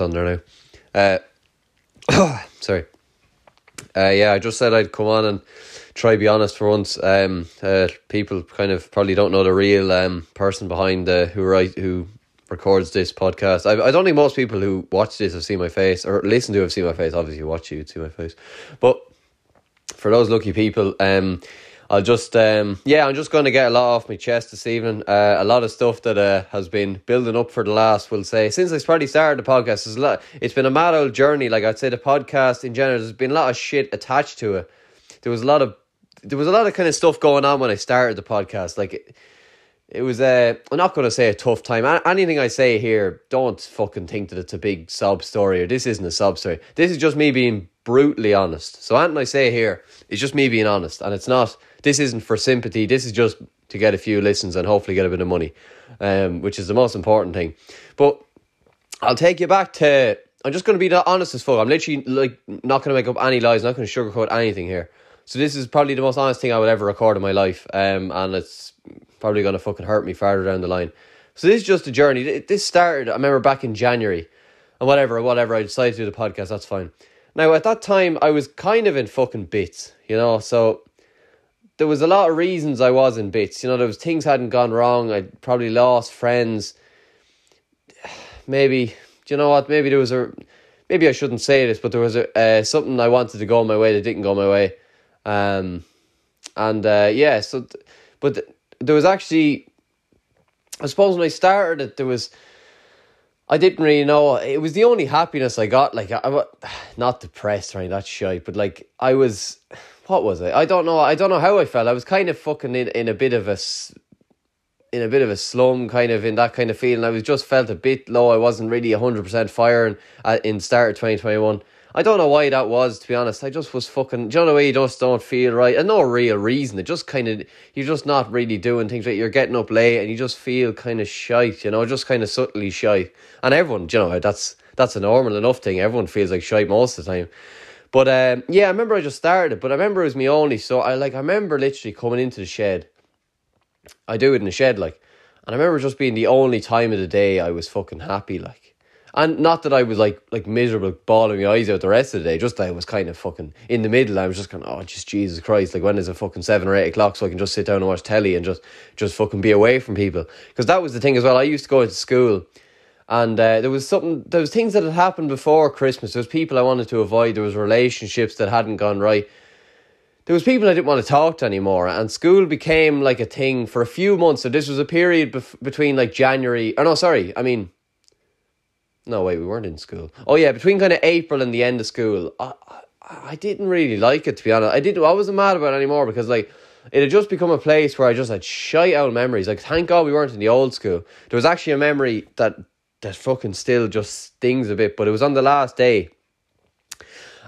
that's on there now. Uh, sorry. Uh, yeah, I just said I'd come on and try to be honest for once. Um, uh, people kind of probably don't know the real um person behind uh, who write who records this podcast. I I don't think most people who watch this have seen my face or listen to have seen my face. Obviously, watch you see my face, but for those lucky people, um, I'll just um yeah, I'm just going to get a lot off my chest this evening. Uh, a lot of stuff that uh, has been building up for the last, we'll say, since I probably started the podcast. There's a lot. It's been a mad old journey. Like I'd say, the podcast in general, there's been a lot of shit attached to it. There was a lot of there was a lot of kind of stuff going on when I started the podcast. Like it, was a, I'm not going to say a tough time. Anything I say here, don't fucking think that it's a big sob story or this isn't a sob story. This is just me being brutally honest. So anything I say here is just me being honest, and it's not. This isn't for sympathy. This is just to get a few listens and hopefully get a bit of money, um, which is the most important thing. But I'll take you back to. I'm just going to be honest as fuck. I'm literally like not going to make up any lies. not going to sugarcoat anything here. So this is probably the most honest thing I would ever record in my life, um, and it's probably gonna fucking hurt me farther down the line. So this is just a journey. This started, I remember back in January, and whatever, whatever. I decided to do the podcast. That's fine. Now at that time, I was kind of in fucking bits, you know. So there was a lot of reasons I was in bits. You know, there was things hadn't gone wrong. I probably lost friends. Maybe, do you know what? Maybe there was a. Maybe I shouldn't say this, but there was a uh, something I wanted to go my way that didn't go my way um, and uh, yeah, so, but there was actually, I suppose when I started it, there was, I didn't really know. It was the only happiness I got. Like I, I not depressed, right? That's shite. But like I was, what was I? I don't know. I don't know how I felt. I was kind of fucking in, in a bit of a, in a bit of a slum, kind of in that kind of feeling. I was just felt a bit low. I wasn't really hundred percent firing at, in start of twenty twenty one. I don't know why that was, to be honest. I just was fucking. Do you know the way you just don't feel right? And no real reason. It just kind of. You're just not really doing things right. You're getting up late and you just feel kind of shite, you know, just kind of subtly shite. And everyone, you know, that's that's a normal enough thing. Everyone feels like shite most of the time. But um, yeah, I remember I just started, but I remember it was me only. So I like I remember literally coming into the shed. I do it in the shed, like, and I remember just being the only time of the day I was fucking happy, like. And not that I was like like miserable, bawling my eyes out the rest of the day. Just that I was kind of fucking in the middle. I was just kind of oh just Jesus Christ! Like when is it fucking seven or eight o'clock so I can just sit down and watch telly and just just fucking be away from people. Because that was the thing as well. I used to go into school, and uh, there was something. There was things that had happened before Christmas. There was people I wanted to avoid. There was relationships that hadn't gone right. There was people I didn't want to talk to anymore, and school became like a thing for a few months. So this was a period bef- between like January. Or no, sorry, I mean no, wait, we weren't in school. Oh yeah, between kind of April and the end of school, I, I, I didn't really like it to be honest. I didn't. I wasn't mad about it anymore because like it had just become a place where I just had shite out memories. Like thank God we weren't in the old school. There was actually a memory that that fucking still just stings a bit, but it was on the last day,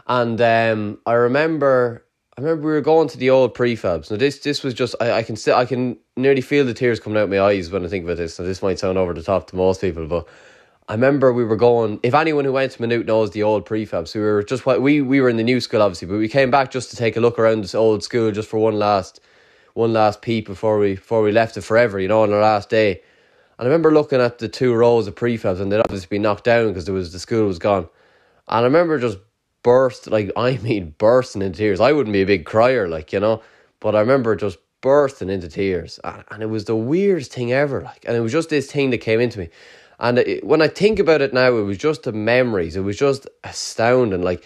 and um, I remember. I remember we were going to the old prefabs. Now this this was just I, I can still I can nearly feel the tears coming out my eyes when I think about this. So this might sound over the top to most people, but I remember we were going. If anyone who went to Maynooth knows the old prefab, so we were just we we were in the new school obviously, but we came back just to take a look around this old school just for one last one last peep before we before we left it forever. You know, on our last day. And I remember looking at the two rows of prefabs, and they'd obviously been knocked down because there was the school was gone. And I remember just burst like I mean bursting into tears. I wouldn't be a big crier, like you know, but I remember just bursting into tears, and, and it was the weirdest thing ever. Like, and it was just this thing that came into me. And it, when I think about it now, it was just the memories. It was just astounding. Like,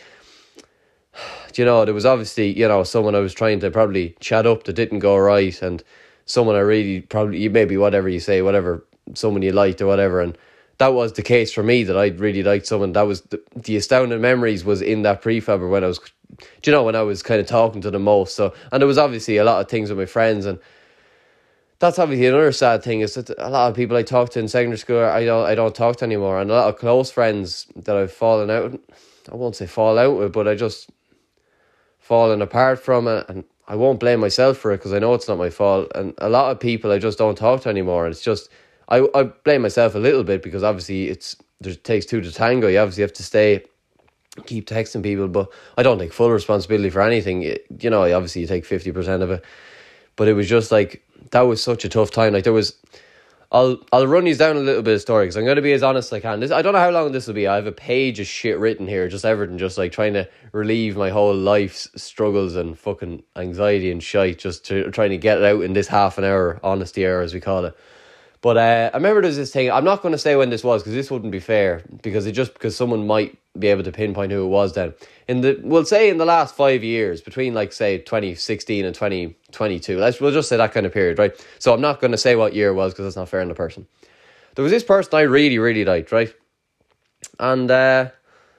do you know, there was obviously, you know, someone I was trying to probably chat up that didn't go right, and someone I really probably, you maybe whatever you say, whatever, someone you liked or whatever. And that was the case for me that I really liked someone. That was the, the astounding memories was in that prefab or when I was, do you know, when I was kind of talking to the most. So, and there was obviously a lot of things with my friends and that's obviously another sad thing is that a lot of people I talk to in secondary school I don't I don't talk to anymore. And a lot of close friends that I've fallen out I won't say fall out with but I just fallen apart from it. And I won't blame myself for it because I know it's not my fault. And a lot of people I just don't talk to anymore. And it's just I, I blame myself a little bit because obviously it's there takes two to tango. You obviously have to stay keep texting people but I don't take full responsibility for anything. You know obviously you take 50% of it. But it was just like that was such a tough time. Like there was, I'll I'll run these down a little bit of story because I'm going to be as honest as I can. This I don't know how long this will be. I have a page of shit written here, just everything, just like trying to relieve my whole life's struggles and fucking anxiety and shite, just to trying to get it out in this half an hour honesty hour as we call it. But uh, I remember there's this thing. I'm not going to say when this was because this wouldn't be fair because it just because someone might be able to pinpoint who it was then. In the we'll say in the last five years between like say 2016 and 2022. Let's we'll just say that kind of period, right? So I'm not going to say what year it was because that's not fair on the person. There was this person I really really liked, right? And uh,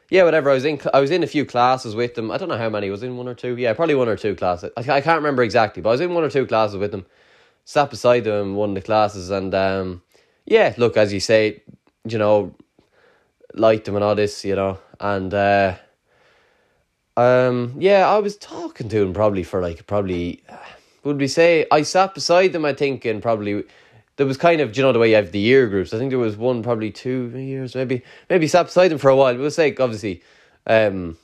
yeah, whatever. I was in I was in a few classes with them. I don't know how many. Was in one or two. Yeah, probably one or two classes. I, I can't remember exactly, but I was in one or two classes with them sat beside them in one of the classes and um, yeah, look, as you say, you know, liked him and all this, you know, and uh, um, yeah, I was talking to him probably for like probably would we say I sat beside them, I think, and probably there was kind of you know the way you have the year groups. I think there was one probably two years, maybe maybe sat beside him for a while. We'll say obviously. Um,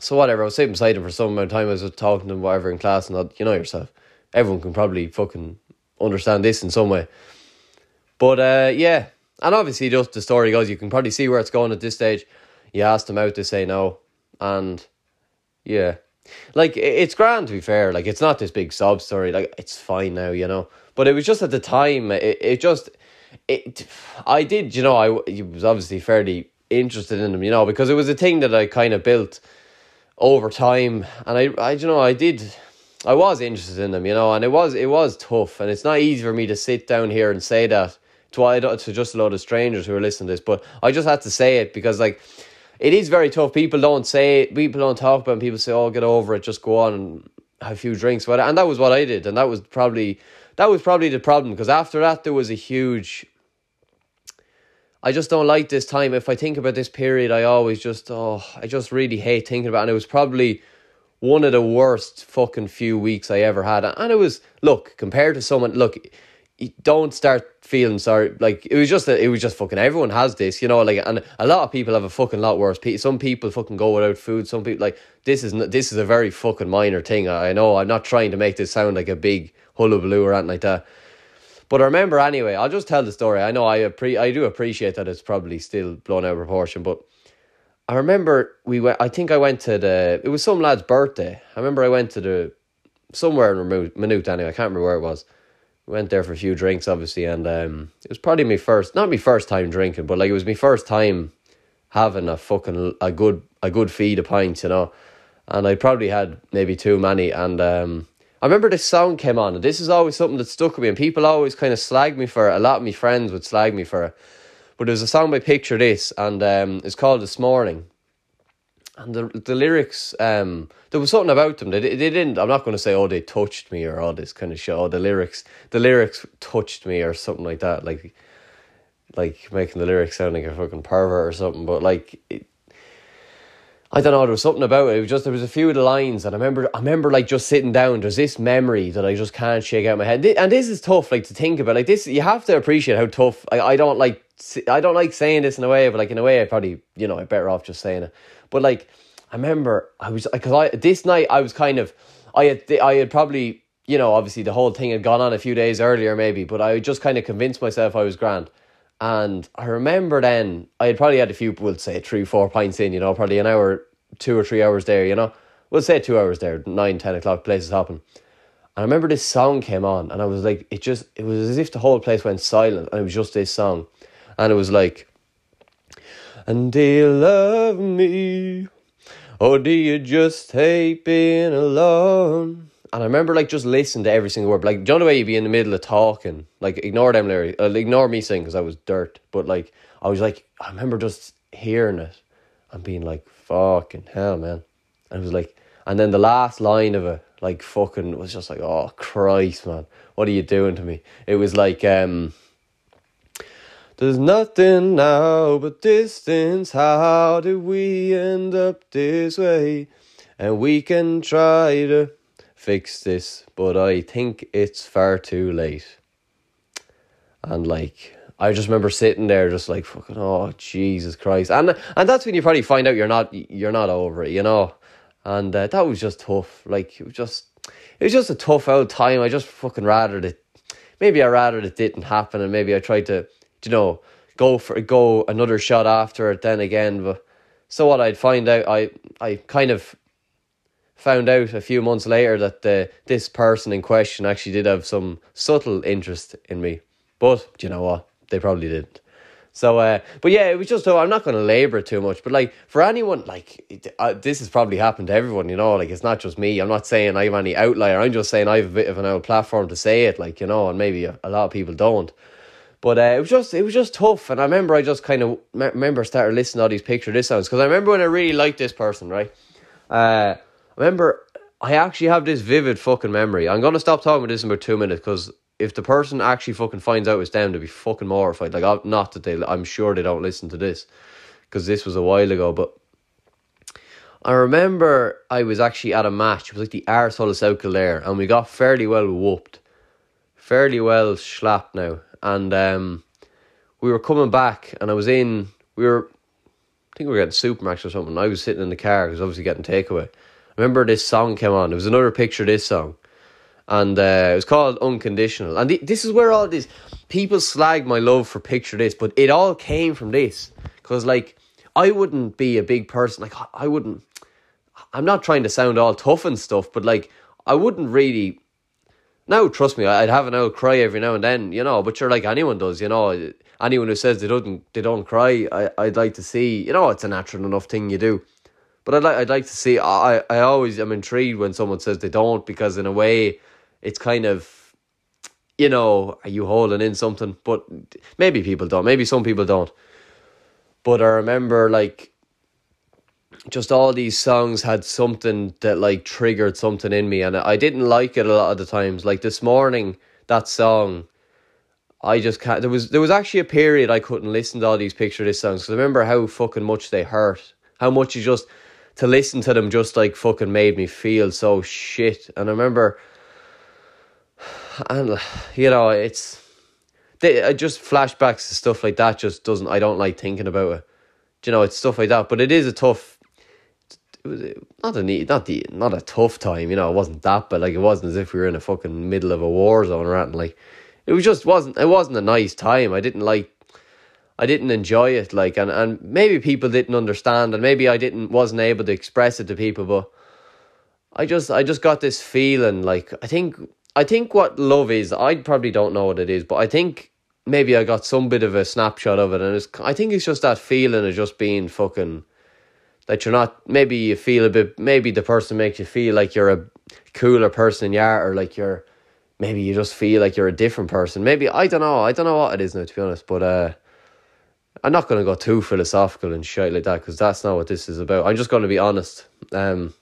so whatever, I was sitting beside him for some amount of time. I was talking to him, whatever, in class, and you know yourself everyone can probably fucking understand this in some way. But uh, yeah, and obviously, just the story goes, you can probably see where it's going at this stage. You asked them out to say no, and yeah, like it's grand to be fair. Like it's not this big sob story. Like it's fine now, you know. But it was just at the time. It it just it. I did, you know. I was obviously fairly interested in them, you know, because it was a thing that I kind of built over time, and I I you know I did I was interested in them, you know, and it was it was tough, and it's not easy for me to sit down here and say that to to just a lot of strangers who are listening to this, but I just had to say it because like it is very tough. People don't say it, people don't talk about it, and people say, Oh, get over it, just go on and have a few drinks. But and that was what I did, and that was probably that was probably the problem because after that there was a huge I just don't like this time. If I think about this period, I always just oh I just really hate thinking about it. and it was probably one of the worst fucking few weeks I ever had. And it was, look, compared to someone, look, don't start feeling sorry. Like, it was just, a, it was just fucking, everyone has this, you know, like, and a lot of people have a fucking lot worse. Some people fucking go without food. Some people, like, this is, this is a very fucking minor thing. I know, I'm not trying to make this sound like a big hullabaloo or anything like that. But I remember anyway, I'll just tell the story. I know I appre- I do appreciate that it's probably still blown out of proportion, but I remember we went. I think I went to the. It was some lad's birthday. I remember I went to the somewhere in Maynooth. Minute anyway. I can't remember where it was. We went there for a few drinks, obviously, and um, it was probably my first, not my first time drinking, but like it was my first time having a fucking a good a good feed of pints, you know. And I probably had maybe too many, and um, I remember this song came on, and this is always something that stuck with me, and people always kind of slag me for it. A lot of my friends would slag me for it but there's a song by Picture This, and um, it's called This Morning. And the the lyrics, um, there was something about them. They, they didn't. I'm not going to say, oh, they touched me or all this kind of shit. Oh, the lyrics, the lyrics touched me or something like that. Like, like making the lyrics sound like a fucking pervert or something. But like, it, I don't know. There was something about it. It was just there was a few of the lines, and I remember. I remember like just sitting down. There's this memory that I just can't shake out my head, and this is tough. Like to think about. Like this, you have to appreciate how tough. I, I don't like I don't like saying this in a way, but like in a way, I probably you know I better off just saying it. But like I remember I was because I this night I was kind of I had I had probably you know obviously the whole thing had gone on a few days earlier maybe, but I just kind of convinced myself I was grand. And I remember then I had probably had a few, we'll say three, four pints in, you know, probably an hour, two or three hours there, you know. We'll say two hours there, nine, ten o'clock, places hopping. And I remember this song came on, and I was like, it just, it was as if the whole place went silent, and it was just this song and it was like, and do you love me? Or do you just hate being alone? And I remember like just listening to every single word. Like, do you know the way you'd be in the middle of talking? Like, ignore them Larry. Uh, ignore me singing because I was dirt. But like, I was like, I remember just hearing it and being like, fucking hell, man. And it was like, and then the last line of it, like, fucking, was just like, oh, Christ, man. What are you doing to me? It was like, um, there's nothing now but distance. How did we end up this way? And we can try to fix this, but I think it's far too late. And like, I just remember sitting there, just like fucking, oh Jesus Christ, and and that's when you probably find out you're not you're not over it, you know. And uh, that was just tough. Like it was just, it was just a tough old time. I just fucking rather it maybe I rather it didn't happen, and maybe I tried to, you know, go for go another shot after it. Then again, but so what? I'd find out. I I kind of found out a few months later that the this person in question actually did have some subtle interest in me. But you know what? They probably didn't. So, uh, but yeah, it was just, I'm not going to labor too much, but like for anyone, like it, uh, this has probably happened to everyone, you know, like it's not just me. I'm not saying I'm any outlier. I'm just saying I have a bit of an out platform to say it, like, you know, and maybe a, a lot of people don't. But uh, it was just, it was just tough. And I remember I just kind of me- remember started listening to all these picture this sounds because I remember when I really liked this person, right? Uh, I remember I actually have this vivid fucking memory. I'm to stop talking about this in about two minutes because if the person actually fucking finds out it's them, to be fucking mortified. Like, I'm, not that they, I'm sure they don't listen to this because this was a while ago, but I remember I was actually at a match. It was like the arsehole of South Kildare, and we got fairly well whooped, fairly well slapped now. And um, we were coming back, and I was in. We were, I think we were getting Supermacs or something. I was sitting in the car because obviously getting takeaway. I remember this song came on. It was another picture this song, and uh, it was called Unconditional. And th- this is where all this people slag my love for Picture This, but it all came from this because like I wouldn't be a big person. Like I wouldn't. I'm not trying to sound all tough and stuff, but like I wouldn't really. Now, trust me, I'd have an old cry every now and then, you know. But you're like anyone does, you know. Anyone who says they don't, they don't cry, I, I'd like to see. You know, it's a natural enough thing you do. But I'd like, I'd like to see. I, I always am intrigued when someone says they don't, because in a way, it's kind of, you know, are you holding in something? But maybe people don't. Maybe some people don't. But I remember like just all these songs had something that like triggered something in me and I didn't like it a lot of the times. Like this morning, that song I just can't there was there was actually a period I couldn't listen to all these picture this songs because I remember how fucking much they hurt. How much you just to listen to them just like fucking made me feel so shit. And I remember and you know it's they just flashbacks to stuff like that just doesn't I don't like thinking about it. You know it's stuff like that, but it is a tough. It was not a not the not a tough time. You know, it wasn't that, but like it wasn't as if we were in a fucking middle of a war zone or anything. Like it was just wasn't it wasn't a nice time. I didn't like. I didn't enjoy it, like, and, and maybe people didn't understand, and maybe I didn't wasn't able to express it to people, but I just I just got this feeling, like I think I think what love is, I probably don't know what it is, but I think maybe I got some bit of a snapshot of it, and it's, I think it's just that feeling of just being fucking that you're not. Maybe you feel a bit. Maybe the person makes you feel like you're a cooler person you are, or like you're. Maybe you just feel like you're a different person. Maybe I don't know. I don't know what it is now, to be honest. But uh, I'm not going to go too philosophical and shit like that because that's not what this is about. I'm just going to be honest. Um,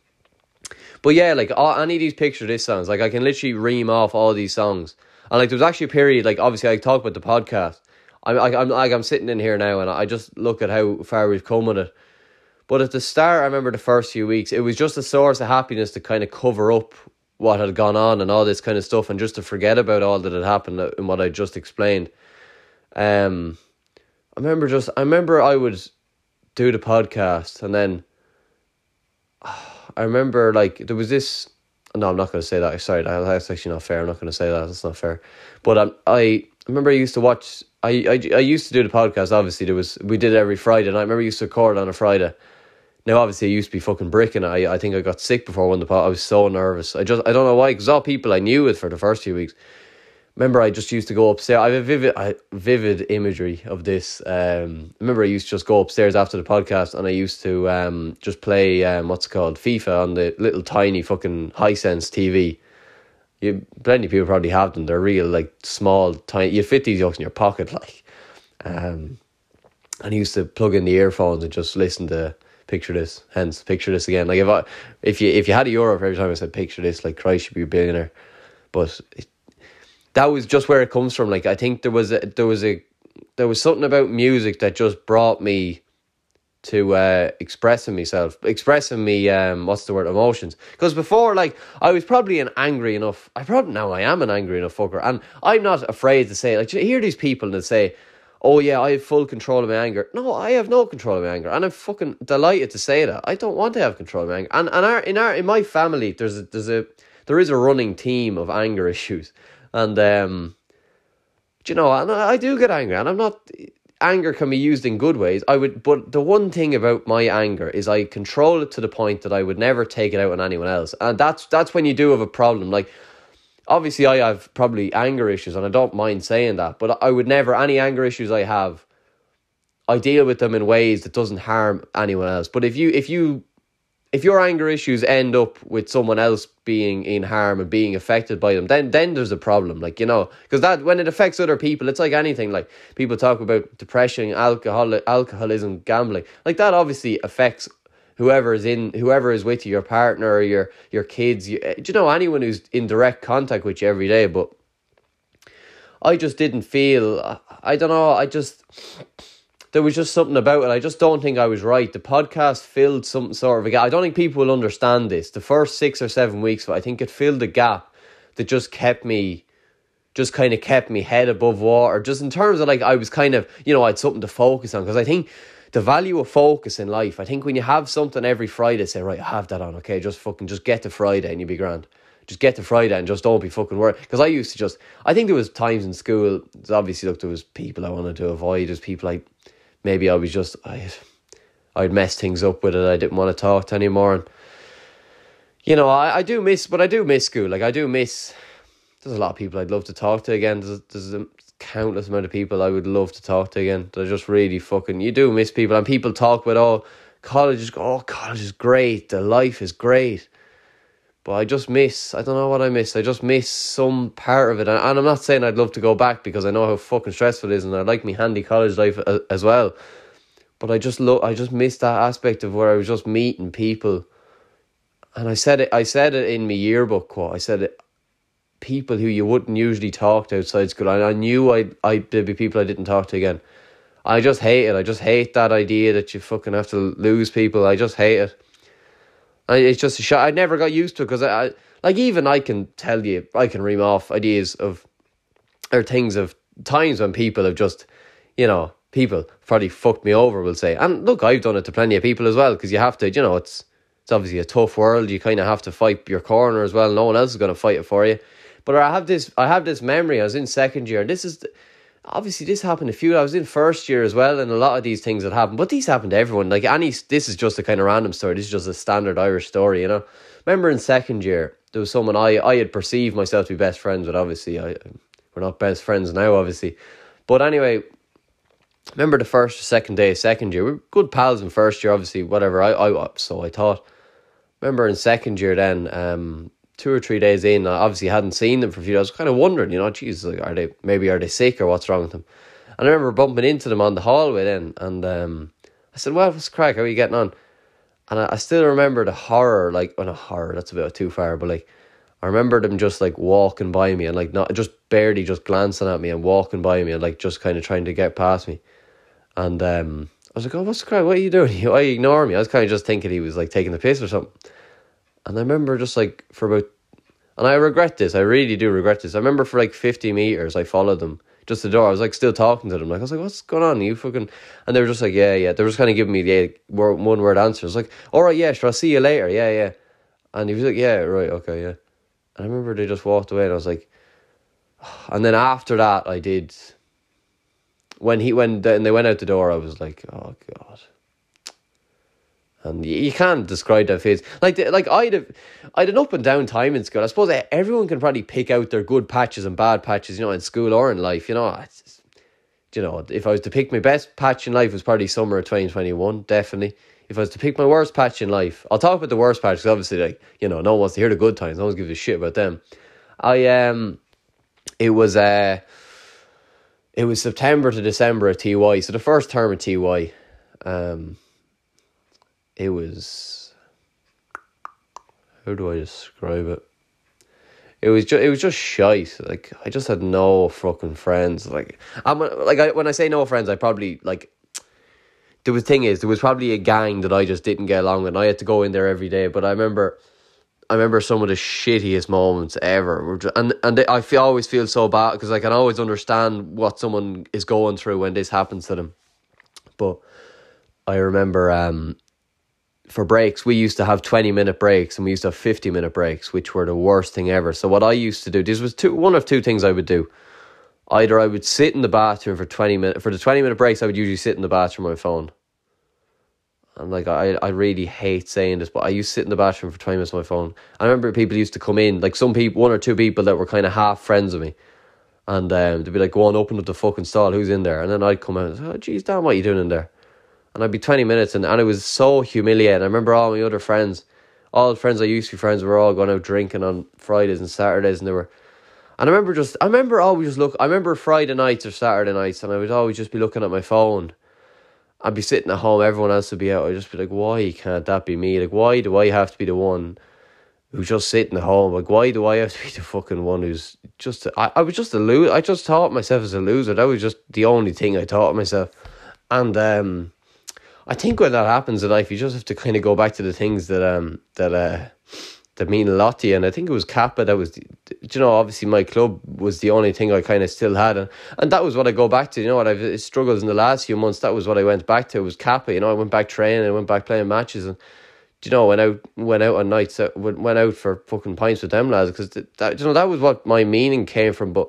but yeah, like all, any of these picture this songs, like I can literally ream off all these songs. And like there was actually a period, like obviously I talk about the podcast. I'm I, I'm like I'm sitting in here now, and I just look at how far we've come with it. But at the start, I remember the first few weeks, it was just a source of happiness to kind of cover up what had gone on and all this kind of stuff, and just to forget about all that had happened and what I just explained. Um, I remember just I remember I would do the podcast, and then I remember like there was this. No, I'm not going to say that. Sorry, that's actually not fair. I'm not going to say that. That's not fair. But um, I remember I used to watch. I, I I used to do the podcast. Obviously, there was we did it every Friday, and I remember I used to record on a Friday. Now, obviously, I used to be fucking bricking. I I think I got sick before one the pod. I was so nervous. I just I don't know why because all people I knew it for the first few weeks remember I just used to go upstairs. I have a vivid, I, vivid imagery of this. Um, remember I used to just go upstairs after the podcast, and I used to um, just play um, what's called FIFA on the little tiny fucking Hisense TV. You plenty of people probably have them. They're real like small, tiny. You fit these yokes in your pocket, like. Um, and I used to plug in the earphones and just listen to picture this. Hence, picture this again. Like if I, if you if you had a euro for every time I said picture this, like Christ, you'd be a billionaire. But it, that was just where it comes from. Like I think there was a there was a there was something about music that just brought me to uh, expressing myself, expressing me um what's the word emotions. Because before, like I was probably an angry enough. I probably now I am an angry enough fucker, and I'm not afraid to say. Like you hear these people that say. Oh yeah, I have full control of my anger. No, I have no control of my anger, and I'm fucking delighted to say that. I don't want to have control of my anger. And and our in our in my family, there's a there's a there is a running team of anger issues and um, Do you know? And I do get angry, and I'm not. Anger can be used in good ways. I would, but the one thing about my anger is I control it to the point that I would never take it out on anyone else, and that's that's when you do have a problem. Like, obviously, I have probably anger issues, and I don't mind saying that, but I would never any anger issues I have. I deal with them in ways that doesn't harm anyone else. But if you if you if your anger issues end up with someone else being in harm and being affected by them, then then there's a problem. Like you know, because that when it affects other people, it's like anything. Like people talk about depression, alcohol, alcoholism, gambling. Like that obviously affects whoever is in whoever is with you, your partner, or your your kids. You, eh, you know anyone who's in direct contact with you every day. But I just didn't feel. I don't know. I just there was just something about it. I just don't think I was right. The podcast filled some sort of a gap. I don't think people will understand this. The first six or seven weeks, I think it filled a gap that just kept me, just kind of kept me head above water. Just in terms of like, I was kind of, you know, I had something to focus on because I think the value of focus in life. I think when you have something every Friday, say, right, I have that on, okay, just fucking, just get to Friday and you'll be grand just get to Friday and just don't be fucking worried. Because I used to just, I think there was times in school. Obviously, look, there was people I wanted to avoid. There's people like maybe I was just I I'd mess things up with it. I didn't want to talk to anymore. And you know, I, I do miss, but I do miss school. Like I do miss. There's a lot of people I'd love to talk to again. There's, there's countless amount of people I would love to talk to again. They're just really fucking. You do miss people, and people talk about oh, college is oh, college is great. The life is great. But I just miss, I don't know what I miss. I just miss some part of it. And, and I'm not saying I'd love to go back because I know how fucking stressful it is and I like me handy college life as, as well. But I just look, I just miss that aspect of where I was just meeting people. And I said it, I said it in my yearbook quote. I said it, people who you wouldn't usually talk to outside school. And I knew I'd, I'd, there'd be people I didn't talk to again. I just hate it. I just hate that idea that you fucking have to lose people. I just hate it. I, it's just a shot. I never got used to it because I, I, like even I can tell you I can ream off ideas of or things of times when people have just you know people probably fucked me over. We'll say, and look, I've done it to plenty of people as well because you have to. You know, it's it's obviously a tough world. You kind of have to fight your corner as well. No one else is going to fight it for you. But I have this I have this memory. I was in second year, and this is. Obviously this happened a few I was in first year as well and a lot of these things that happened but these happened to everyone. Like any this is just a kind of random story. This is just a standard Irish story you know? Remember in second year there was someone I, I had perceived myself to be best friends with obviously. I we're not best friends now obviously. But anyway remember the first second day second year we were good pals in first year obviously whatever. I, I so I thought. Remember in second year then um two or three days in, I obviously hadn't seen them for a few days. I was kind of wondering, you know, geez, are they maybe are they sick or what's wrong with them? And I remember bumping into them on the hallway then, and um, I said, "Well, what's crack? How are you getting on?" And I, I still remember the horror, like, well, not horror, that's a bit too far, but like, I remember them just like walking by me and like not just barely just glancing at me and walking by me and like just kind of trying to get past me. And um, I was like, "Oh, what's the crack? What are you doing? Why you ignoring me?" I was kind of just thinking he was like taking the piss or something. And I remember just like for about, and I regret this. I really do regret this. I remember for like fifty meters, I followed them just the door. I was like still talking to them. Like I was like, "What's going on? You fucking?" And they were just like, "Yeah, yeah." They were just kind of giving me the one word answers. Like, "All right, yeah, sure. I'll see you later." Yeah, yeah. And he was like, "Yeah, right, okay, yeah." And I remember they just walked away, and I was like, and then after that, I did. When he when and they went out the door, I was like, "Oh God." And you can't describe that phase. Like, like I'd have, I'd an up and down time in school. I suppose everyone can probably pick out their good patches and bad patches, you know, in school or in life. You know, you know, if I was to pick my best patch in life, was probably summer of twenty twenty one. Definitely. If I was to pick my worst patch in life, I'll talk about the worst patch because obviously, like you know, no one wants to hear the good times. No one gives a shit about them. I um, it was uh, it was September to December at TY. So the first term at TY, um it was how do I describe it? It was just it was just shite. Like I just had no fucking friends. Like I'm like I, when I say no friends, I probably like. The thing is, there was probably a gang that I just didn't get along with. And I had to go in there every day. But I remember, I remember some of the shittiest moments ever. And and I feel, always feel so bad because I can always understand what someone is going through when this happens to them. But I remember um, for breaks, we used to have 20 minute breaks and we used to have 50 minute breaks, which were the worst thing ever. So, what I used to do, this was two, one of two things I would do. either I would sit in the bathroom for twenty minutes for the twenty minute breaks. I would usually sit in the bathroom on my phone. And like I, I really hate saying this, but I used to sit in the bathroom for twenty minutes on my phone. I remember people used to come in, like some people, one or two people that were kind of half friends with me, and um, they'd be like, "Go on, open up the fucking stall. Who's in there?" And then I'd come out and say, "Oh, geez, damn, what are you doing in there?" And I'd be twenty minutes, and and it was so humiliating. I remember all my other friends, all the friends I used to be friends, were all going out drinking on Fridays and Saturdays, and they were. And I remember just, I remember always just look. I remember Friday nights or Saturday nights, and I would always just be looking at my phone I'd be sitting at home, everyone else would be out. I'd just be like, why can't that be me? Like, why do I have to be the one who's just sitting at home? Like, why do I have to be the fucking one who's just. I, I was just a loser. I just thought myself as a loser. That was just the only thing I thought myself. And um, I think when that happens in life, you just have to kind of go back to the things that um that uh that mean a lot to you. And I think it was Kappa that was, you know, obviously my club was the only thing I kind of still had. And, and that was what I go back to. You know what, I've struggled in the last few months. That was what I went back to. Was Kappa. You know, I went back training, I went back playing matches. And, you know, went out went out on nights, uh, went out for fucking pints with them lads. Because that, you know, that was what my meaning came from. But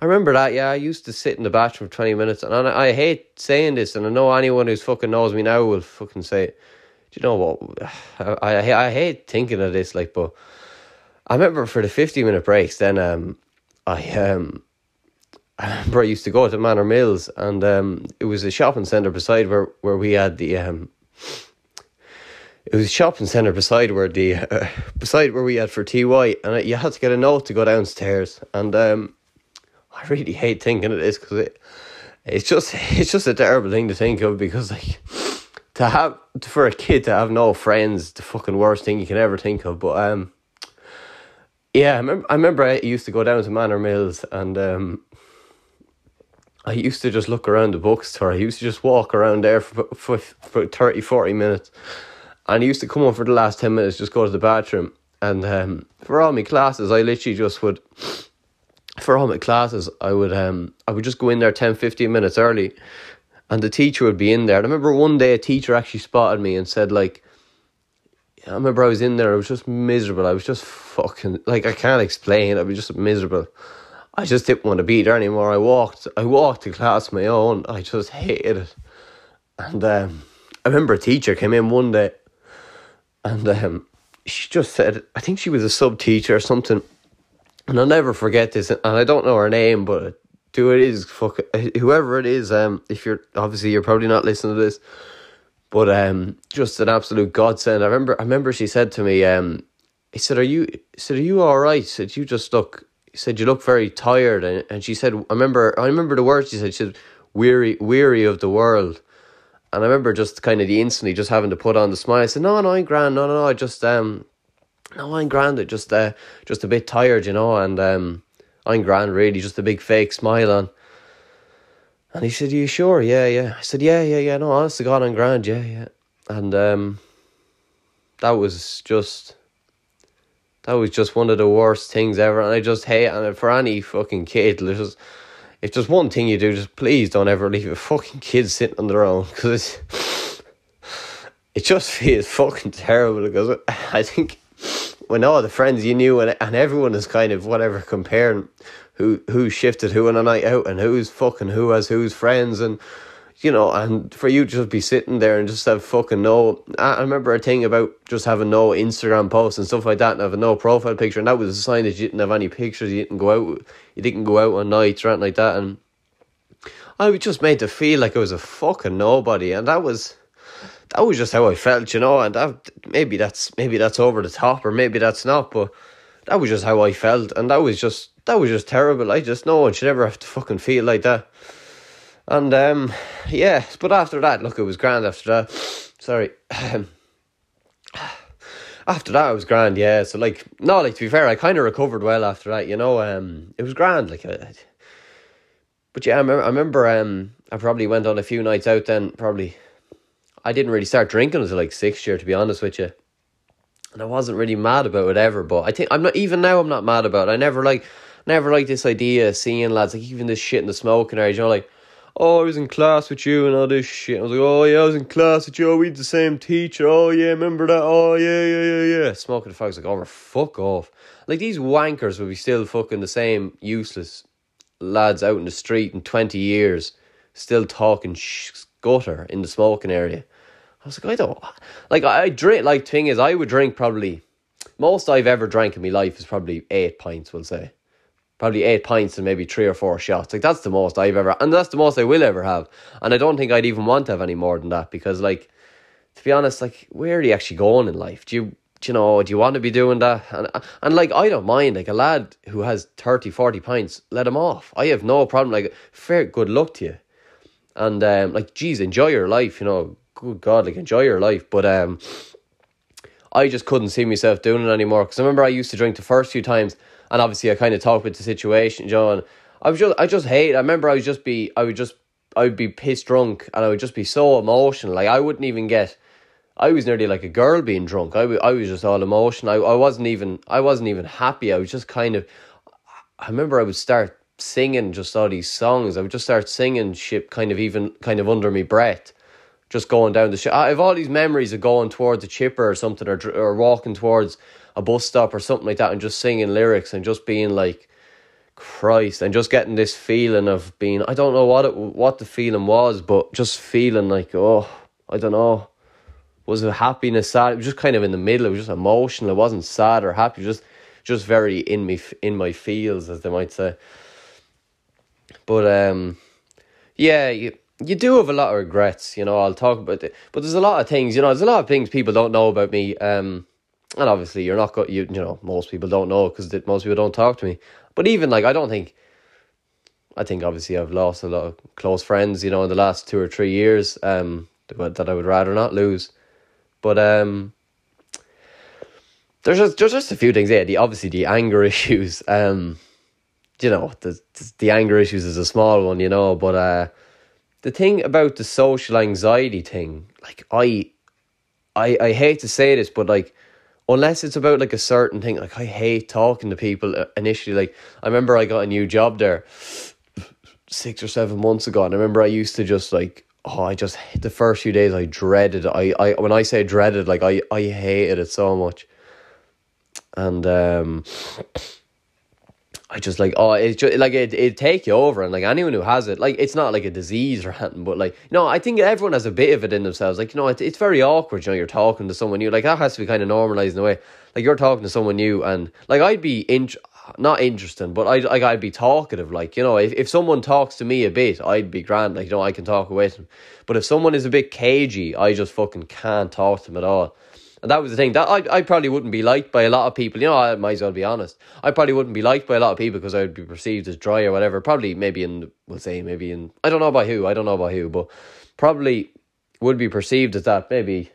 I remember that, yeah, I used to sit in the bathroom for 20 minutes. And I, I hate saying this. And I know anyone who's fucking knows me now will fucking say do you know what? I, I I hate thinking of this, like, but I remember for the fifty minute breaks, then um, I um, I remember I used to go to Manor Mills, and um, it was a shopping centre beside where where we had the um. It was a shopping centre beside where the uh, beside where we had for TY, and you had to get a note to go downstairs. And um, I really hate thinking of this because it, it's just it's just a terrible thing to think of because like to have for a kid to have no friends, the fucking worst thing you can ever think of. But um, yeah, I remember. I remember I used to go down to Manor Mills, and um, I used to just look around the bookstore. I used to just walk around there for for, for 30, 40 minutes, and I used to come on for the last ten minutes, just go to the bathroom, and um, for all my classes, I literally just would. For all my classes, I would um I would just go in there 10, 15 minutes early and the teacher would be in there. I remember one day a teacher actually spotted me and said like, I remember I was in there. I was just miserable. I was just fucking like I can't explain. I was just miserable. I just didn't want to be there anymore. I walked. I walked to class my own. I just hated it. And um, I remember a teacher came in one day, and um, she just said, I think she was a sub teacher or something. And I'll never forget this. And I don't know her name, but do it is fuck whoever it is. Um, if you're obviously you're probably not listening to this, but um, just an absolute godsend. I remember, I remember she said to me, um, he said, "Are you?" Said, "Are you all right?" He said, "You just look." He said, "You look very tired," and and she said, "I remember, I remember the words she said. She said, weary, weary of the world." And I remember just kind of the instantly just having to put on the smile. I said, "No, no, I'm grand. No, no, no. I just um, no, I'm grand. Just uh, just a bit tired, you know." And um, I'm grand, really, just a big fake smile on. And he said, you sure? Yeah, yeah. I said, Yeah, yeah, yeah. No, honest to God, I'm grand, yeah, yeah. And um, that was just that was just one of the worst things ever. And I just hate and for any fucking kid, just if there's one thing you do, just please don't ever leave a fucking kid sitting on their own because it just feels fucking terrible because I think when all the friends you knew and, and everyone is kind of whatever comparing who who shifted who on a night out and who's fucking who has who's friends and you know and for you just be sitting there and just have fucking no I remember a thing about just having no Instagram posts and stuff like that and having no profile picture and that was a sign that you didn't have any pictures you didn't go out you didn't go out on nights or anything like that and I was just made to feel like I was a fucking nobody and that was that was just how I felt, you know, and that maybe that's maybe that's over the top or maybe that's not, but that was just how I felt, and that was just that was just terrible. I just no one should ever have to fucking feel like that. And um, yeah, but after that, look, it was grand. After that, sorry. after that, it was grand. Yeah, so like, no, like to be fair, I kind of recovered well after that. You know, um, it was grand. Like, uh, but yeah, I remember. I remember. Um, I probably went on a few nights out then. Probably I didn't really start drinking until like sixth year, to be honest with you. And I wasn't really mad about it ever, but I think I'm not even now. I'm not mad about it. I never like, never like this idea of seeing lads like even this shit in the smoking area. You know, like, oh, I was in class with you and all this shit. I was like, oh yeah, I was in class with you. Oh, we had the same teacher. Oh yeah, remember that? Oh yeah, yeah, yeah, yeah. Smoking the fags like, oh, fuck off. Like these wankers will be still fucking the same useless lads out in the street in 20 years still talking sh- gutter in the smoking area. I was like, I don't like. I drink. Like, thing is, I would drink probably most I've ever drank in my life is probably eight pints. We'll say, probably eight pints and maybe three or four shots. Like that's the most I've ever, and that's the most I will ever have. And I don't think I'd even want to have any more than that because, like, to be honest, like, where are you actually going in life? Do you do you know, do you want to be doing that? And, and like, I don't mind, like, a lad who has 30, 40 pints, let him off. I have no problem. Like, fair good luck to you. And, um, like, geez, enjoy your life, you know, good God, like, enjoy your life. But, um, I just couldn't see myself doing it anymore. Because I remember I used to drink the first few times, and obviously I kind of talked with the situation, John. I was just, I just hate. I remember I would just be, I would just, I would be pissed drunk, and I would just be so emotional. Like I wouldn't even get I was nearly like a girl being drunk. I, I was just all emotion. I, I wasn't even I wasn't even happy. I was just kind of. I remember I would start singing just all these songs. I would just start singing shit, kind of even kind of under my breath, just going down the shit. I have all these memories of going towards a chipper or something, or or walking towards a bus stop or something like that, and just singing lyrics and just being like, Christ, and just getting this feeling of being. I don't know what it what the feeling was, but just feeling like oh, I don't know was it happiness, sad? It was just kind of in the middle. It was just emotional. It wasn't sad or happy. Just, just very in me, in my feels, as they might say. But um, yeah, you you do have a lot of regrets. You know, I'll talk about it. But there's a lot of things. You know, there's a lot of things people don't know about me. Um, and obviously you're not got you. You know, most people don't know because most people don't talk to me. But even like, I don't think. I think obviously I've lost a lot of close friends. You know, in the last two or three years. Um, that I would rather not lose. But um, there's just there's just a few things Yeah, The obviously the anger issues. Um, you know the the anger issues is a small one, you know. But uh, the thing about the social anxiety thing, like I, I I hate to say this, but like unless it's about like a certain thing, like I hate talking to people uh, initially. Like I remember I got a new job there six or seven months ago, and I remember I used to just like oh, I just the first few days I dreaded. I, I when I say dreaded, like I, I hated it so much, and um, I just like oh, it's just like it it take you over, and like anyone who has it, like it's not like a disease or anything, but like you know, I think everyone has a bit of it in themselves. Like you know, it, it's very awkward. You know, you're talking to someone new, like that has to be kind of normalized in a way. Like you're talking to someone new, and like I'd be in not interesting, but I'd, like, I'd be talkative. Like, you know, if, if someone talks to me a bit, I'd be grand. Like, you know, I can talk away to them. But if someone is a bit cagey, I just fucking can't talk to them at all. And that was the thing that I, I probably wouldn't be liked by a lot of people. You know, I might as well be honest. I probably wouldn't be liked by a lot of people because I would be perceived as dry or whatever. Probably maybe in, we'll say, maybe in, I don't know about who, I don't know about who, but probably would be perceived as that. Maybe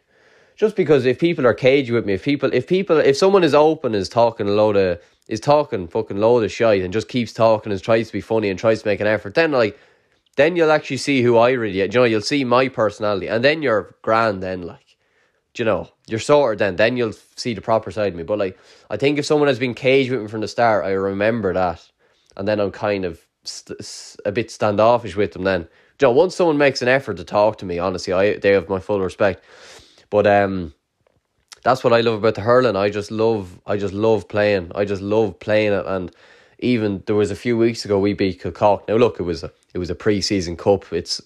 just because if people are cagey with me, if people, if people, if someone is open, is talking a load of is talking fucking load of shit and just keeps talking and tries to be funny and tries to make an effort, then like then you'll actually see who I really you know, you'll see my personality and then you're grand then like you know, you're sorted then, then you'll see the proper side of me. But like I think if someone has been caged with me from the start, I remember that. And then I'm kind of st- a bit standoffish with them then. You know, once someone makes an effort to talk to me, honestly, I they have my full respect. But um that's what I love about the hurling. I just love I just love playing. I just love playing it and even there was a few weeks ago we beat Kilcock. Now look, it was a it was a pre-season cup. It's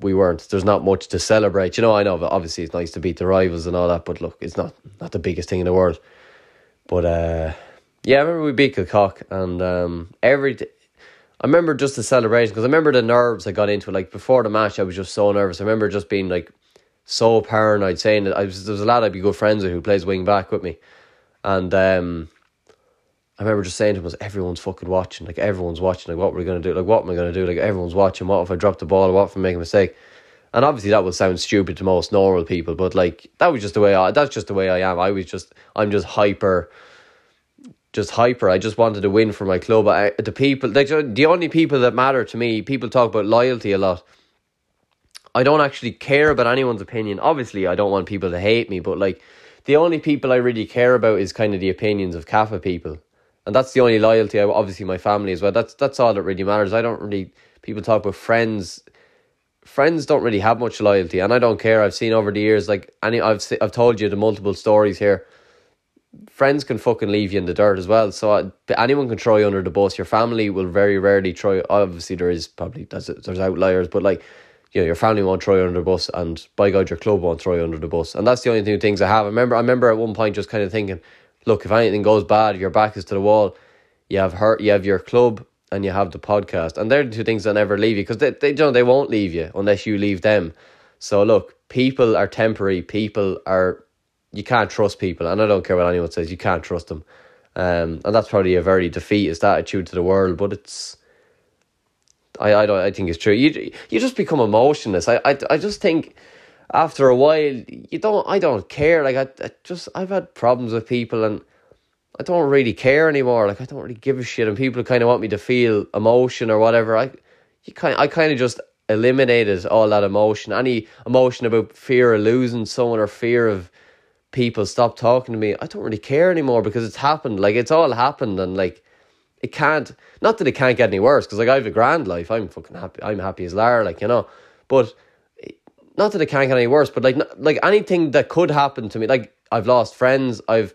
we weren't. There's not much to celebrate. You know, I know. Obviously, it's nice to beat the rivals and all that. But look, it's not not the biggest thing in the world. But uh, yeah, I remember we beat Kilcock, and um, every. I remember just the celebration because I remember the nerves I got into. Like before the match, I was just so nervous. I remember just being like so paranoid, saying that I was there's a lad I'd be good friends with who plays wing back with me, and um, I remember just saying to him, "Was everyone's fucking watching? Like everyone's watching. Like what we're we gonna do? Like what am I gonna do? Like everyone's watching. What if I drop the ball? What if I make a mistake?" And obviously that would sound stupid to most normal people, but like that was just the way I. That's just the way I am. I was just I'm just hyper just hyper. I just wanted to win for my club. I, the people, like the only people that matter to me, people talk about loyalty a lot. I don't actually care about anyone's opinion. Obviously, I don't want people to hate me, but like the only people I really care about is kind of the opinions of CAFA people, and that's the only loyalty. I obviously my family as well. That's that's all that really matters. I don't really people talk about friends. Friends don't really have much loyalty, and I don't care. I've seen over the years, like any I've I've told you the multiple stories here. friends can fucking leave you in the dirt as well. So uh, anyone can throw you under the bus. Your family will very rarely throw. Obviously, there is probably there's, there's outliers, but like you know, your family won't throw you under the bus, and by God, your club won't throw you under the bus. And that's the only two things I have. I remember, I remember at one point just kind of thinking, look, if anything goes bad, your back is to the wall. You have hurt. You have your club, and you have the podcast, and they're the two things that never leave you because they, they, know, they won't leave you unless you leave them. So look, people are temporary. People are you can't trust people, and I don't care what anyone says. You can't trust them, um, and that's probably a very defeatist attitude to the world. But it's, I, I don't, I think it's true. You, you just become emotionless. I, I, I just think after a while, you don't, I don't care. Like I, I just, I've had problems with people, and I don't really care anymore. Like I don't really give a shit, and people kind of want me to feel emotion or whatever. I, you kind, I kind of just eliminated all that emotion. Any emotion about fear of losing someone or fear of people stop talking to me, I don't really care anymore because it's happened. Like it's all happened, and like it can't. Not that it can't get any worse, because like I have a grand life. I'm fucking happy. I'm happy as Lar, like you know. But not that it can't get any worse, but like like anything that could happen to me, like I've lost friends. I've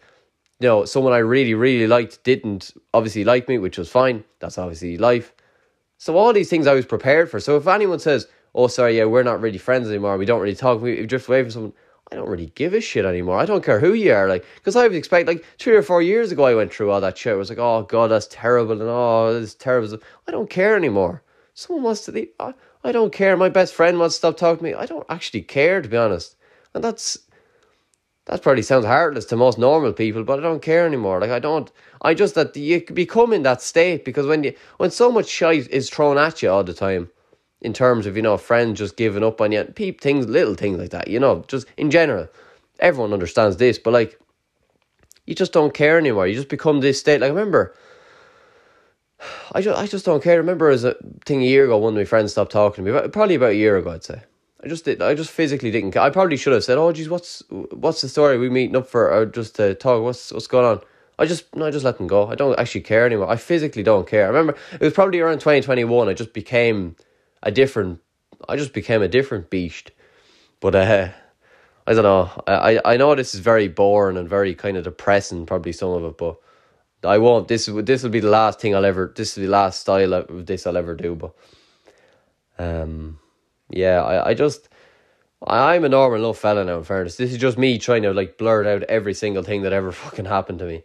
you know someone I really really liked didn't obviously like me, which was fine. That's obviously life. So all these things I was prepared for. So if anyone says, "Oh, sorry, yeah, we're not really friends anymore. We don't really talk. We drift away from someone," I don't really give a shit anymore. I don't care who you are, like, because I would expect, like, three or four years ago, I went through all that shit. I was like, oh god, that's terrible, and oh, this is terrible. I don't care anymore. Someone wants to leave. I, I don't care. My best friend wants to stop talking to me. I don't actually care, to be honest. And that's that probably sounds heartless to most normal people, but I don't care anymore. Like I don't. I just that you become in that state because when you when so much shit is thrown at you all the time, in terms of you know friends just giving up on you, peep things, little things like that. You know, just in general, everyone understands this, but like, you just don't care anymore. You just become this state. Like I remember, I just I just don't care. I remember as a thing a year ago, one of my friends stopped talking to me. Probably about a year ago, I'd say. I just did. I just physically didn't. care. I probably should have said, "Oh, geez, what's what's the story? We meeting up for or just to talk? What's what's going on?" I just no, I just let them go. I don't actually care anymore. I physically don't care. I remember it was probably around twenty twenty one. I just became a different. I just became a different beast. But uh, I don't know. I I know this is very boring and very kind of depressing, probably some of it, but I won't. This this will be the last thing I'll ever. This is the last style of this I'll ever do. But um, yeah, I I just. I'm a normal enough fella now. In fairness, this is just me trying to like blurt out every single thing that ever fucking happened to me.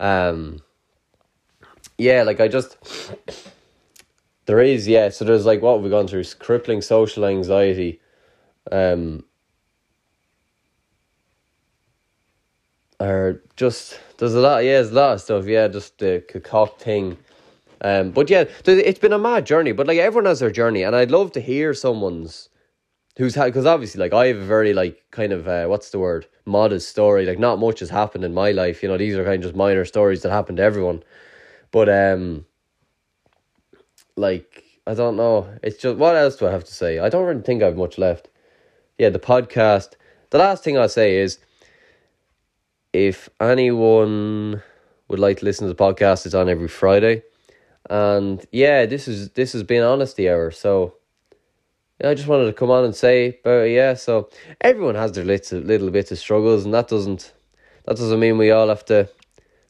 Um, yeah, like I just there is, yeah. So there's like what we've gone through: crippling social anxiety, um, or just there's a lot. Yeah, there's a lot of stuff. Yeah, just the cock thing. Um, but yeah, it's been a mad journey. But like everyone has their journey, and I'd love to hear someone's who's had because obviously like I have a very like kind of uh, what's the word modest story. Like not much has happened in my life. You know, these are kind of just minor stories that happen to everyone. But um, like I don't know. It's just what else do I have to say? I don't really think I have much left. Yeah, the podcast. The last thing I'll say is if anyone would like to listen to the podcast, it's on every Friday. And yeah, this is this has been honesty hour. So I just wanted to come on and say but yeah, so everyone has their little little bits of struggles and that doesn't that doesn't mean we all have to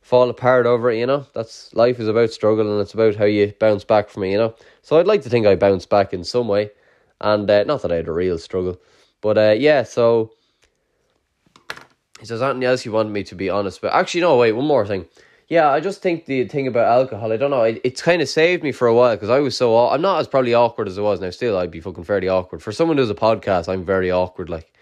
fall apart over it, you know. That's life is about struggle and it's about how you bounce back from it, you know. So I'd like to think I bounced back in some way. And uh, not that I had a real struggle. But uh, yeah, so is there anything else you want me to be honest But Actually, no, wait, one more thing. Yeah, I just think the thing about alcohol, I don't know, it, it's kind of saved me for a while because I was so, I'm not as probably awkward as I was now. Still, I'd be fucking fairly awkward. For someone who who's a podcast, I'm very awkward. Like,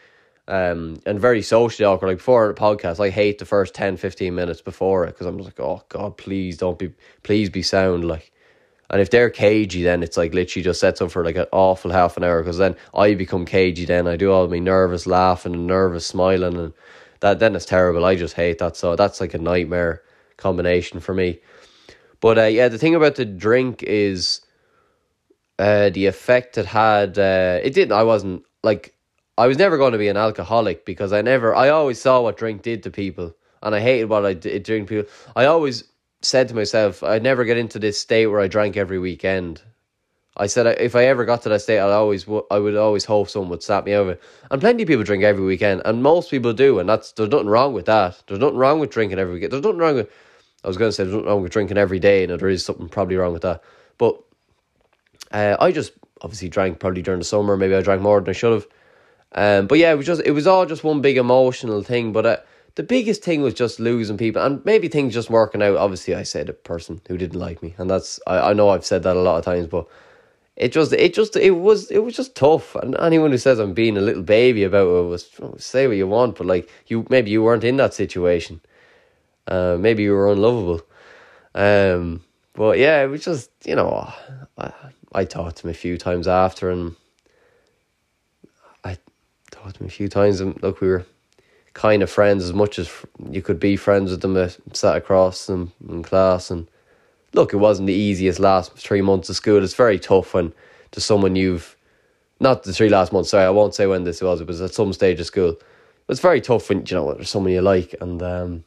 um, and very socially awkward. Like before a podcast, I hate the first 10, 15 minutes before it because I'm just like, oh God, please don't be, please be sound. Like, and if they're cagey, then it's like literally just sets up for like an awful half an hour because then I become cagey. Then I do all my nervous laughing and nervous smiling, and that then it's terrible. I just hate that. So that's like a nightmare combination for me. But uh, yeah, the thing about the drink is uh, the effect it had. Uh, it didn't. I wasn't like I was never going to be an alcoholic because I never, I always saw what drink did to people and I hated what I did drink people. I always said to myself, I'd never get into this state where I drank every weekend. I said if I ever got to that state, I'd always I would always hope someone would snap me over. And plenty of people drink every weekend, and most people do, and that's there's nothing wrong with that. There's nothing wrong with drinking every weekend. There's nothing wrong with. I was going to say there's nothing wrong with drinking every day, and there is something probably wrong with that. But uh, I just obviously drank probably during the summer. Maybe I drank more than I should have. Um, but yeah, it was just it was all just one big emotional thing. But uh, the biggest thing was just losing people, and maybe things just working out. Obviously, I said a person who didn't like me, and that's I, I know I've said that a lot of times, but it just it just it was it was just tough. And anyone who says I'm being a little baby about it was say what you want, but like you maybe you weren't in that situation. Uh, maybe you were unlovable. Um, but yeah, it was just you know I, I talked to him a few times after, and I talked to him a few times, and look, we were kind of friends as much as you could be friends with them. I sat across them in class and look, it wasn't the easiest last three months of school. It's very tough when to someone you've not the three last months. Sorry, I won't say when this was. It was at some stage of school. It's very tough when you know there's someone you like, and um,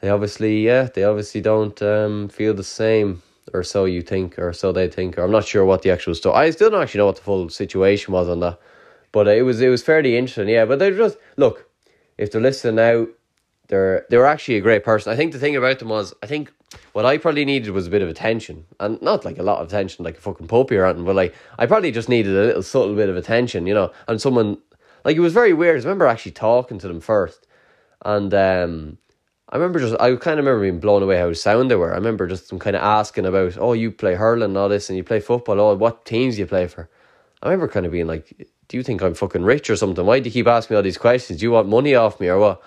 they obviously, yeah, they obviously don't um, feel the same, or so you think, or so they think. Or I'm not sure what the actual story. I still don't actually know what the full situation was on that, but it was it was fairly interesting. Yeah, but they just look if they're listening now, they're they were actually a great person. I think the thing about them was I think what I probably needed was a bit of attention, and not like a lot of attention, like a fucking puppy or anything, but like I probably just needed a little subtle bit of attention, you know. And someone like it was very weird. I remember actually talking to them first, and um, I remember just I kind of remember being blown away how sound they were. I remember just them kind of asking about, oh, you play hurling and all this, and you play football. Oh, what teams do you play for? I remember kind of being like, do you think I'm fucking rich or something? Why do you keep asking me all these questions? Do you want money off me or what?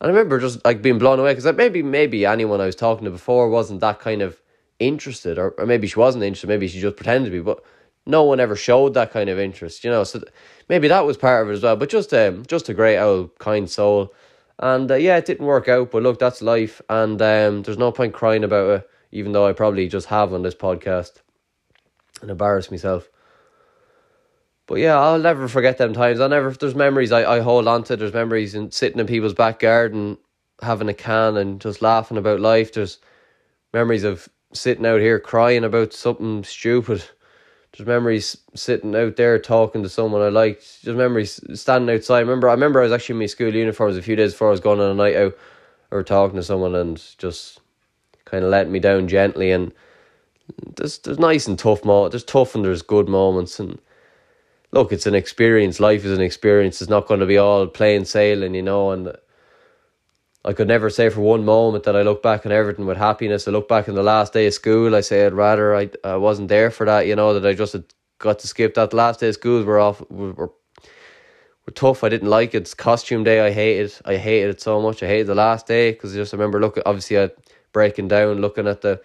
And I remember just like being blown away because maybe maybe anyone I was talking to before wasn't that kind of interested, or, or maybe she wasn't interested. Maybe she just pretended to be, but no one ever showed that kind of interest, you know. So th- maybe that was part of it as well. But just um, just a great old kind soul, and uh, yeah, it didn't work out. But look, that's life, and um, there's no point crying about it. Even though I probably just have on this podcast, and embarrass myself. But yeah, I'll never forget them times. I'll never. There's memories I, I hold on to. There's memories in sitting in people's back garden, having a can and just laughing about life. There's memories of sitting out here crying about something stupid. There's memories sitting out there talking to someone I liked. There's memories standing outside. I remember. I remember I was actually in my school uniforms a few days before I was going on a night out, or talking to someone and just kind of letting me down gently. And there's there's nice and tough moments. There's tough and there's good moments and look, it's an experience. Life is an experience. It's not going to be all plain sailing, you know. And I could never say for one moment that I look back on everything with happiness. I look back on the last day of school. I say I'd rather I I wasn't there for that, you know. That I just got to skip that last day of school. We're off. We're, we're, we're tough. I didn't like it. It's costume day. I hated. I hated it so much. I hated the last day because I just remember looking. Obviously, I breaking down, looking at the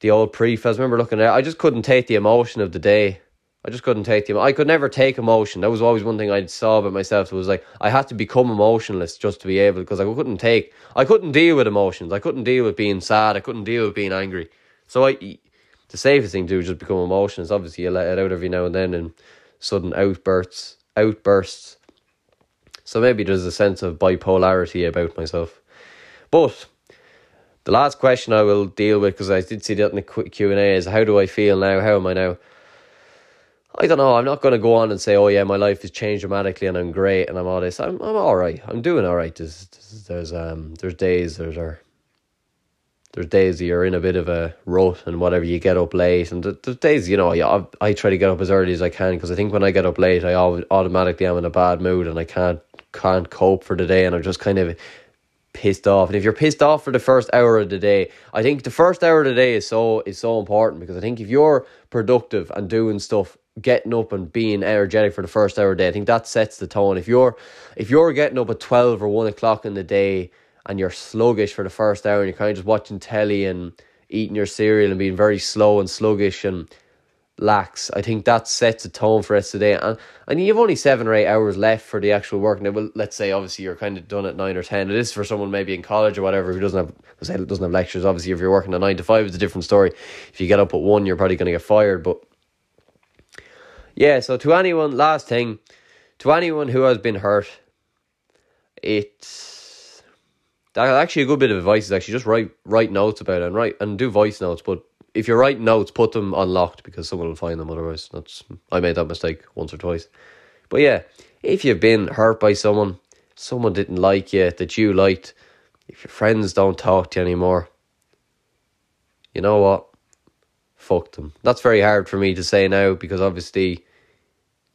the old prefabs. I remember looking at. I just couldn't take the emotion of the day I just couldn't take the. I could never take emotion. That was always one thing I saw about myself. It was like I had to become emotionless just to be able because I couldn't take. I couldn't deal with emotions. I couldn't deal with being sad. I couldn't deal with being angry. So I, the safest thing to do is just become emotionless. Obviously, you let it out every now and then in sudden outbursts. Outbursts. So maybe there's a sense of bipolarity about myself, but. The last question I will deal with because I did see that in the Q and A is how do I feel now? How am I now? I don't know. I'm not going to go on and say, "Oh yeah, my life has changed dramatically and I'm great and I'm all this." I'm I'm all right. I'm doing all right. There's there's um there's days there's there's days you're in a bit of a rut and whatever you get up late and there's days you know I I try to get up as early as I can because I think when I get up late I automatically am in a bad mood and I can't can't cope for the day and I'm just kind of pissed off. And if you're pissed off for the first hour of the day, I think the first hour of the day is so is so important because I think if you're productive and doing stuff getting up and being energetic for the first hour of the day. I think that sets the tone. If you're if you're getting up at twelve or one o'clock in the day and you're sluggish for the first hour and you're kind of just watching telly and eating your cereal and being very slow and sluggish and lax, I think that sets a tone for us rest of the day. And and you've only seven or eight hours left for the actual work. Now, well, let's say obviously you're kind of done at nine or ten. It is for someone maybe in college or whatever who doesn't have doesn't have lectures. Obviously, if you're working a nine to five, it's a different story. If you get up at one, you're probably going to get fired. But yeah, so to anyone, last thing, to anyone who has been hurt, it's that actually a good bit of advice is actually just write write notes about it and write and do voice notes, but if you're writing notes, put them unlocked because someone will find them. Otherwise, that's I made that mistake once or twice. But yeah, if you've been hurt by someone, someone didn't like you that you liked, if your friends don't talk to you anymore, you know what? Fuck them. That's very hard for me to say now because obviously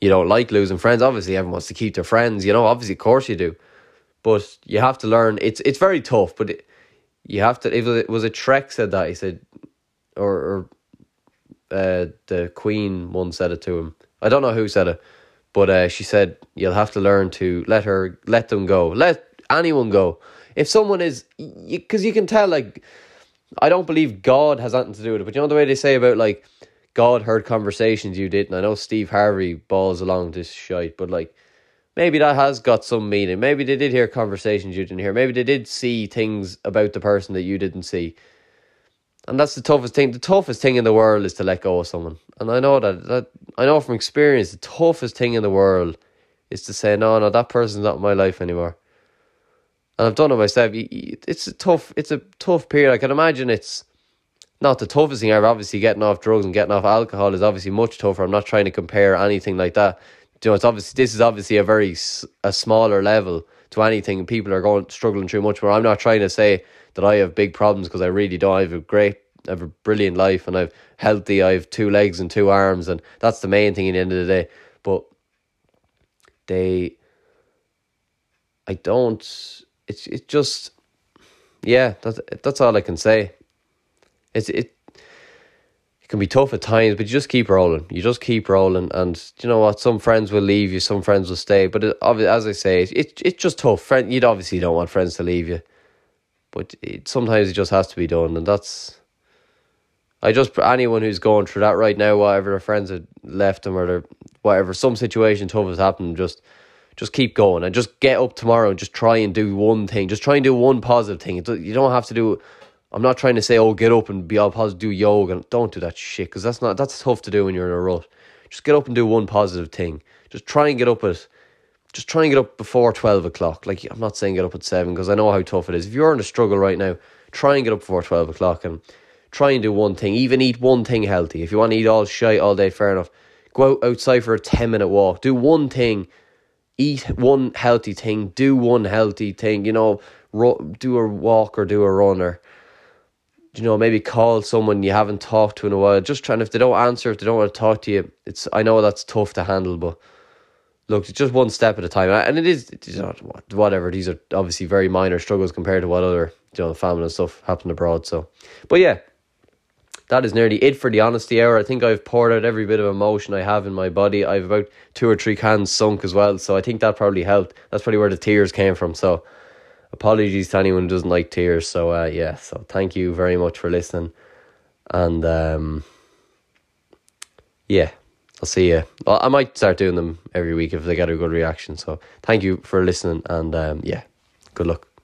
you don't like losing friends. Obviously, everyone wants to keep their friends. You know, obviously, of course you do, but you have to learn. It's it's very tough, but it, you have to. If it was a Trek said that, he said, or, or uh, the Queen once said it to him. I don't know who said it, but uh, she said you'll have to learn to let her let them go, let anyone go. If someone is, because you, you can tell, like, I don't believe God has nothing to do with it, but you know the way they say about like God heard conversations you did, and I know Steve Harvey balls along this shite, but like maybe that has got some meaning. Maybe they did hear conversations you didn't hear. Maybe they did see things about the person that you didn't see. And that's the toughest thing. The toughest thing in the world is to let go of someone. And I know that, that I know from experience the toughest thing in the world is to say, no, no, that person's not in my life anymore. And I've done it myself. It's a tough it's a tough period. I can imagine it's not the toughest thing ever. Obviously, getting off drugs and getting off alcohol is obviously much tougher. I'm not trying to compare anything like that. You know, it's obviously this is obviously a very a smaller level to anything. People are going struggling through much more. I'm not trying to say that I have big problems because I really don't. I have a great, I have a brilliant life, and I've healthy. I have two legs and two arms, and that's the main thing. At the end of the day, but they, I don't. It's it's just, yeah. That's that's all I can say it's it it can be tough at times, but you just keep rolling. You just keep rolling, and you know what? Some friends will leave you, some friends will stay. But it, as I say, it, it it's just tough. Friend, you'd obviously don't want friends to leave you, but it, sometimes it just has to be done, and that's. I just anyone who's going through that right now, whatever their friends have left them or their whatever, some situation tough has happened, just just keep going and just get up tomorrow and just try and do one thing. Just try and do one positive thing. You don't have to do I'm not trying to say, oh, get up and be all positive, do yoga. and Don't do that shit because that's not that's tough to do when you're in a rut. Just get up and do one positive thing. Just try and get up at, just try and get up before twelve o'clock. Like I'm not saying get up at seven because I know how tough it is. If you're in a struggle right now, try and get up before twelve o'clock and try and do one thing. Even eat one thing healthy. If you want to eat all shite all day, fair enough. Go out outside for a ten minute walk. Do one thing. Eat one healthy thing. Do one healthy thing. You know, do a walk or do a run or you know, maybe call someone you haven't talked to in a while. Just trying if they don't answer, if they don't want to talk to you, it's I know that's tough to handle, but look, it's just one step at a time, and it is you know, whatever. These are obviously very minor struggles compared to what other you know family and stuff happened abroad. So, but yeah, that is nearly it for the honesty hour. I think I've poured out every bit of emotion I have in my body. I've about two or three cans sunk as well, so I think that probably helped. That's probably where the tears came from. So apologies to anyone who doesn't like tears. So uh, yeah, so thank you very much for listening, and um, yeah, I'll see you. Well, I might start doing them every week if they get a good reaction. So thank you for listening, and um, yeah, good luck.